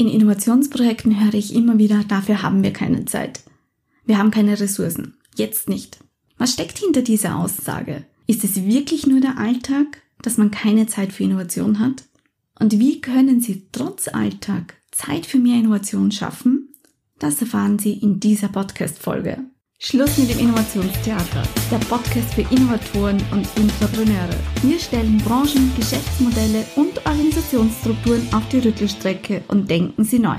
In Innovationsprojekten höre ich immer wieder, dafür haben wir keine Zeit. Wir haben keine Ressourcen. Jetzt nicht. Was steckt hinter dieser Aussage? Ist es wirklich nur der Alltag, dass man keine Zeit für Innovation hat? Und wie können Sie trotz Alltag Zeit für mehr Innovation schaffen? Das erfahren Sie in dieser Podcast-Folge. Schluss mit dem Innovationstheater, der Podcast für Innovatoren und Intrapreneure. Wir stellen Branchen, Geschäftsmodelle und Organisationsstrukturen auf die Rüttelstrecke und denken sie neu.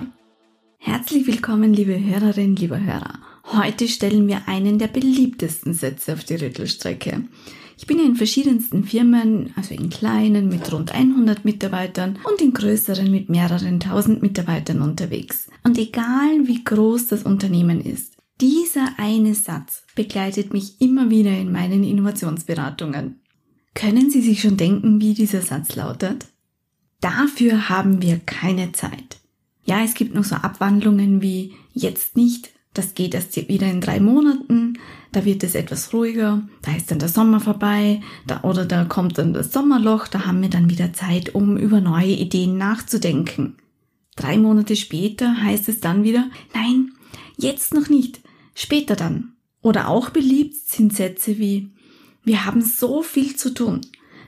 Herzlich willkommen, liebe Hörerinnen, liebe Hörer. Heute stellen wir einen der beliebtesten Sätze auf die Rüttelstrecke. Ich bin in verschiedensten Firmen, also in kleinen mit rund 100 Mitarbeitern und in größeren mit mehreren tausend Mitarbeitern unterwegs. Und egal wie groß das Unternehmen ist, dieser eine Satz begleitet mich immer wieder in meinen Innovationsberatungen. Können Sie sich schon denken, wie dieser Satz lautet? Dafür haben wir keine Zeit. Ja, es gibt noch so Abwandlungen wie jetzt nicht, das geht erst wieder in drei Monaten, da wird es etwas ruhiger, da ist dann der Sommer vorbei, da, oder da kommt dann das Sommerloch, da haben wir dann wieder Zeit, um über neue Ideen nachzudenken. Drei Monate später heißt es dann wieder, nein, jetzt noch nicht, Später dann. Oder auch beliebt sind Sätze wie, wir haben so viel zu tun.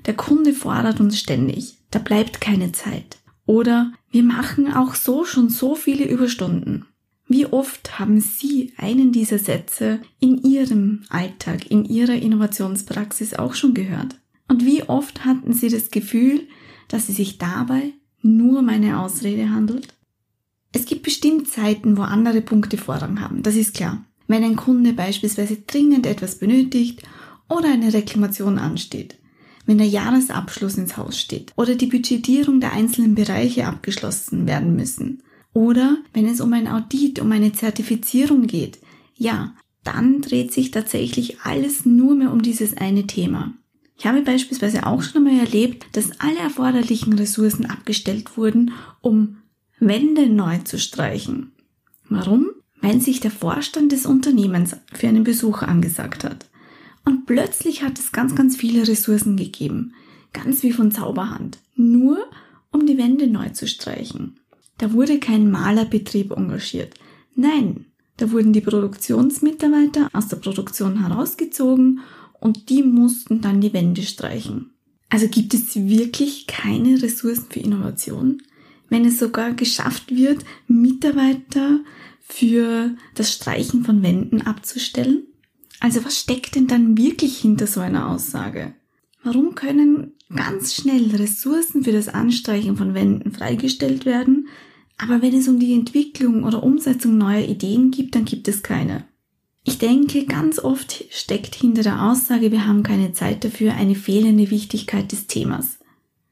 Der Kunde fordert uns ständig. Da bleibt keine Zeit. Oder wir machen auch so schon so viele Überstunden. Wie oft haben Sie einen dieser Sätze in Ihrem Alltag, in Ihrer Innovationspraxis auch schon gehört? Und wie oft hatten Sie das Gefühl, dass es sich dabei nur um eine Ausrede handelt? Es gibt bestimmt Zeiten, wo andere Punkte Vorrang haben, das ist klar. Wenn ein Kunde beispielsweise dringend etwas benötigt oder eine Reklamation ansteht, wenn der Jahresabschluss ins Haus steht oder die Budgetierung der einzelnen Bereiche abgeschlossen werden müssen oder wenn es um ein Audit, um eine Zertifizierung geht, ja, dann dreht sich tatsächlich alles nur mehr um dieses eine Thema. Ich habe beispielsweise auch schon einmal erlebt, dass alle erforderlichen Ressourcen abgestellt wurden, um Wände neu zu streichen. Warum? Weil sich der Vorstand des Unternehmens für einen Besuch angesagt hat. Und plötzlich hat es ganz, ganz viele Ressourcen gegeben, ganz wie von Zauberhand, nur um die Wände neu zu streichen. Da wurde kein Malerbetrieb engagiert. Nein, da wurden die Produktionsmitarbeiter aus der Produktion herausgezogen und die mussten dann die Wände streichen. Also gibt es wirklich keine Ressourcen für Innovation? Wenn es sogar geschafft wird, Mitarbeiter für das Streichen von Wänden abzustellen? Also was steckt denn dann wirklich hinter so einer Aussage? Warum können ganz schnell Ressourcen für das Anstreichen von Wänden freigestellt werden, aber wenn es um die Entwicklung oder Umsetzung neuer Ideen gibt, dann gibt es keine? Ich denke, ganz oft steckt hinter der Aussage, wir haben keine Zeit dafür, eine fehlende Wichtigkeit des Themas.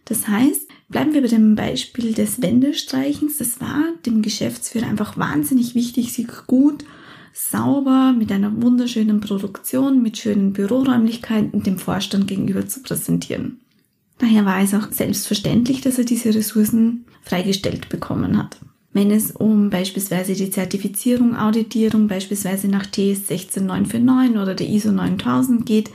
Das heißt, Bleiben wir bei dem Beispiel des Wendestreichens. Das war dem Geschäftsführer einfach wahnsinnig wichtig, sich gut, sauber, mit einer wunderschönen Produktion, mit schönen Büroräumlichkeiten dem Vorstand gegenüber zu präsentieren. Daher war es auch selbstverständlich, dass er diese Ressourcen freigestellt bekommen hat. Wenn es um beispielsweise die Zertifizierung, Auditierung, beispielsweise nach TS 16949 oder der ISO 9000 geht,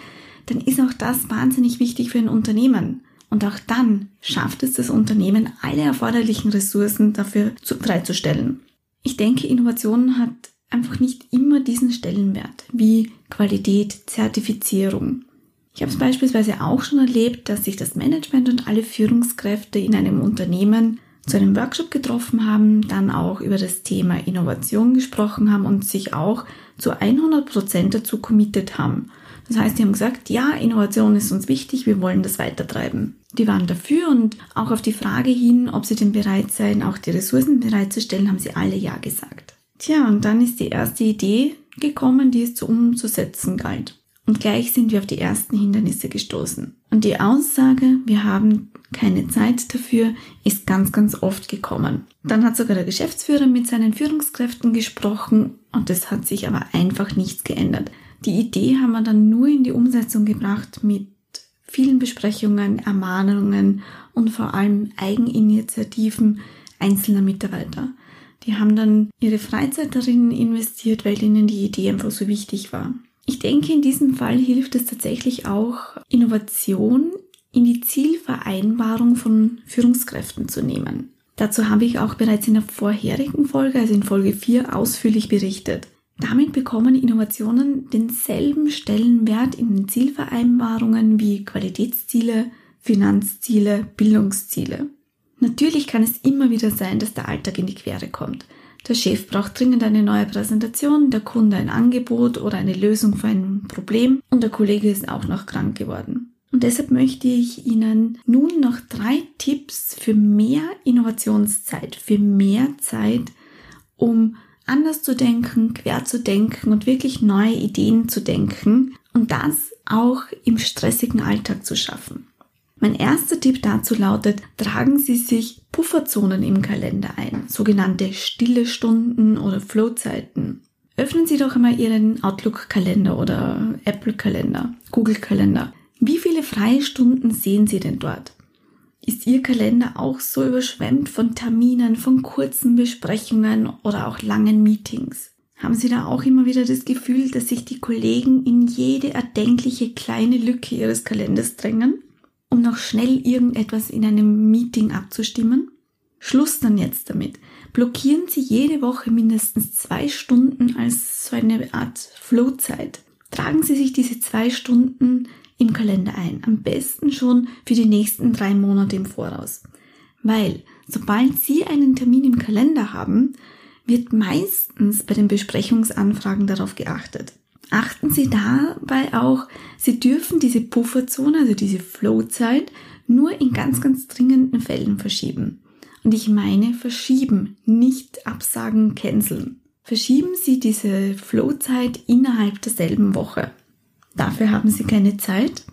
dann ist auch das wahnsinnig wichtig für ein Unternehmen. Und auch dann schafft es das Unternehmen, alle erforderlichen Ressourcen dafür zu, freizustellen. Ich denke, Innovation hat einfach nicht immer diesen Stellenwert wie Qualität, Zertifizierung. Ich habe es beispielsweise auch schon erlebt, dass sich das Management und alle Führungskräfte in einem Unternehmen zu einem Workshop getroffen haben, dann auch über das Thema Innovation gesprochen haben und sich auch zu 100 Prozent dazu committed haben. Das heißt, die haben gesagt, ja, Innovation ist uns wichtig, wir wollen das weitertreiben. Die waren dafür und auch auf die Frage hin, ob sie denn bereit seien, auch die Ressourcen bereitzustellen, haben sie alle ja gesagt. Tja, und dann ist die erste Idee gekommen, die es zu umzusetzen galt. Und gleich sind wir auf die ersten Hindernisse gestoßen. Und die Aussage, wir haben keine Zeit dafür, ist ganz, ganz oft gekommen. Dann hat sogar der Geschäftsführer mit seinen Führungskräften gesprochen und es hat sich aber einfach nichts geändert. Die Idee haben wir dann nur in die Umsetzung gebracht mit vielen Besprechungen, Ermahnungen und vor allem Eigeninitiativen einzelner Mitarbeiter. Die haben dann ihre Freizeit darin investiert, weil ihnen die Idee einfach so wichtig war. Ich denke, in diesem Fall hilft es tatsächlich auch, Innovation in die Zielvereinbarung von Führungskräften zu nehmen. Dazu habe ich auch bereits in der vorherigen Folge, also in Folge 4, ausführlich berichtet. Damit bekommen Innovationen denselben Stellenwert in den Zielvereinbarungen wie Qualitätsziele, Finanzziele, Bildungsziele. Natürlich kann es immer wieder sein, dass der Alltag in die Quere kommt. Der Chef braucht dringend eine neue Präsentation, der Kunde ein Angebot oder eine Lösung für ein Problem und der Kollege ist auch noch krank geworden. Und deshalb möchte ich Ihnen nun noch drei Tipps für mehr Innovationszeit, für mehr Zeit, um anders zu denken, quer zu denken und wirklich neue Ideen zu denken und das auch im stressigen Alltag zu schaffen. Mein erster Tipp dazu lautet, tragen Sie sich Pufferzonen im Kalender ein, sogenannte stille Stunden oder Flowzeiten. Öffnen Sie doch einmal Ihren Outlook-Kalender oder Apple-Kalender, Google-Kalender. Wie viele freie Stunden sehen Sie denn dort? Ist Ihr Kalender auch so überschwemmt von Terminen, von kurzen Besprechungen oder auch langen Meetings? Haben Sie da auch immer wieder das Gefühl, dass sich die Kollegen in jede erdenkliche kleine Lücke Ihres Kalenders drängen, um noch schnell irgendetwas in einem Meeting abzustimmen? Schluss dann jetzt damit. Blockieren Sie jede Woche mindestens zwei Stunden als so eine Art Flowzeit. Tragen Sie sich diese zwei Stunden im Kalender ein. Am besten schon für die nächsten drei Monate im Voraus. Weil sobald Sie einen Termin im Kalender haben, wird meistens bei den Besprechungsanfragen darauf geachtet. Achten Sie dabei auch, Sie dürfen diese Pufferzone, also diese Flowzeit, nur in ganz, ganz dringenden Fällen verschieben. Und ich meine verschieben, nicht absagen, canceln. Verschieben Sie diese Flowzeit innerhalb derselben Woche. Dafür haben Sie keine Zeit?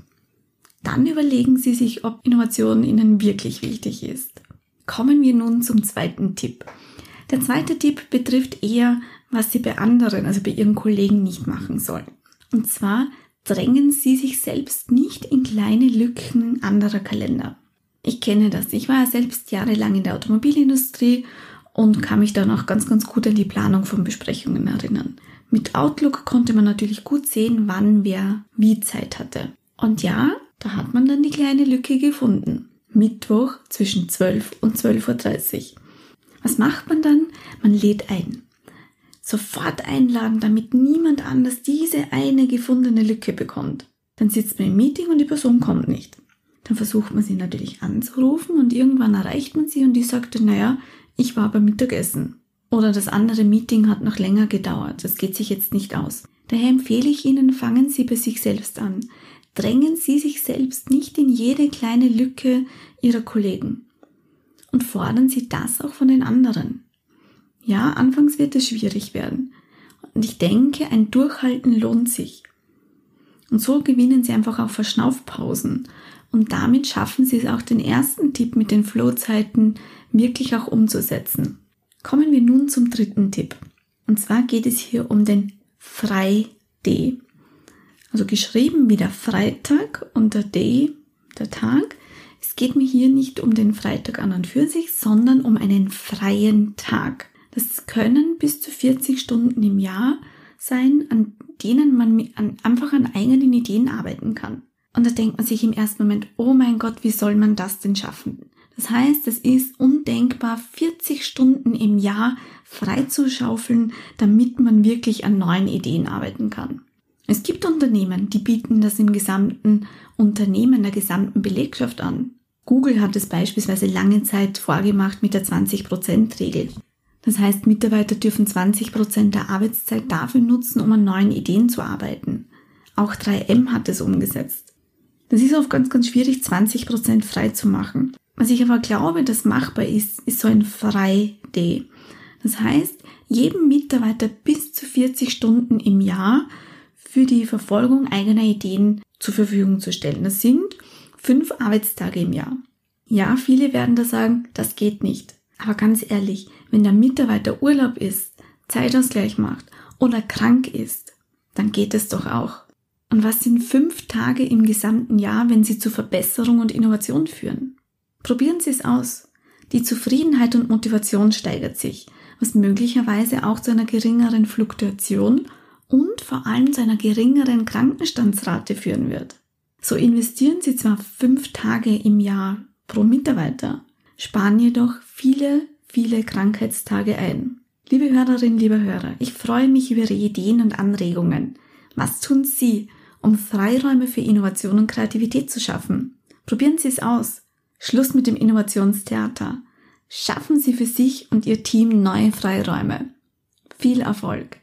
Dann überlegen Sie sich, ob Innovation Ihnen wirklich wichtig ist. Kommen wir nun zum zweiten Tipp. Der zweite Tipp betrifft eher, was Sie bei anderen, also bei Ihren Kollegen nicht machen sollen. Und zwar drängen Sie sich selbst nicht in kleine Lücken anderer Kalender. Ich kenne das. Ich war selbst jahrelang in der Automobilindustrie und kann mich dann auch ganz, ganz gut an die Planung von Besprechungen erinnern. Mit Outlook konnte man natürlich gut sehen, wann wer wie Zeit hatte. Und ja, da hat man dann die kleine Lücke gefunden. Mittwoch zwischen 12 und 12.30 Uhr. Was macht man dann? Man lädt ein. Sofort einladen, damit niemand anders diese eine gefundene Lücke bekommt. Dann sitzt man im Meeting und die Person kommt nicht. Dann versucht man sie natürlich anzurufen und irgendwann erreicht man sie und die sagte, naja, ich war beim Mittagessen. Oder das andere Meeting hat noch länger gedauert. Das geht sich jetzt nicht aus. Daher empfehle ich Ihnen, fangen Sie bei sich selbst an. Drängen Sie sich selbst nicht in jede kleine Lücke Ihrer Kollegen. Und fordern Sie das auch von den anderen. Ja, anfangs wird es schwierig werden. Und ich denke, ein Durchhalten lohnt sich. Und so gewinnen Sie einfach auch Verschnaufpausen. Und damit schaffen Sie es auch den ersten Tipp mit den Flowzeiten wirklich auch umzusetzen. Kommen wir nun zum dritten Tipp. Und zwar geht es hier um den Frei-D. Also geschrieben wie der Freitag und der D, der Tag. Es geht mir hier nicht um den Freitag an und für sich, sondern um einen freien Tag. Das können bis zu 40 Stunden im Jahr sein, an denen man an, einfach an eigenen Ideen arbeiten kann. Und da denkt man sich im ersten Moment, oh mein Gott, wie soll man das denn schaffen? Das heißt, es ist undenkbar, 40 Stunden im Jahr freizuschaufeln, damit man wirklich an neuen Ideen arbeiten kann. Es gibt Unternehmen, die bieten das im gesamten Unternehmen, der gesamten Belegschaft an. Google hat es beispielsweise lange Zeit vorgemacht mit der 20%-Regel. Das heißt, Mitarbeiter dürfen 20% der Arbeitszeit dafür nutzen, um an neuen Ideen zu arbeiten. Auch 3M hat es umgesetzt. Das ist oft ganz, ganz schwierig, 20% frei zu machen. Was ich aber glaube, das machbar ist, ist so ein Frei-Day. Das heißt, jedem Mitarbeiter bis zu 40 Stunden im Jahr für die Verfolgung eigener Ideen zur Verfügung zu stellen. Das sind fünf Arbeitstage im Jahr. Ja, viele werden da sagen, das geht nicht. Aber ganz ehrlich, wenn der Mitarbeiter Urlaub ist, Zeitausgleich macht oder krank ist, dann geht es doch auch. Und was sind fünf Tage im gesamten Jahr, wenn sie zu Verbesserung und Innovation führen? Probieren Sie es aus. Die Zufriedenheit und Motivation steigert sich, was möglicherweise auch zu einer geringeren Fluktuation und vor allem zu einer geringeren Krankenstandsrate führen wird. So investieren Sie zwar fünf Tage im Jahr pro Mitarbeiter, sparen jedoch viele, viele Krankheitstage ein. Liebe Hörerinnen, liebe Hörer, ich freue mich über Ihre Ideen und Anregungen. Was tun Sie, um Freiräume für Innovation und Kreativität zu schaffen? Probieren Sie es aus. Schluss mit dem Innovationstheater. Schaffen Sie für sich und Ihr Team neue Freiräume. Viel Erfolg!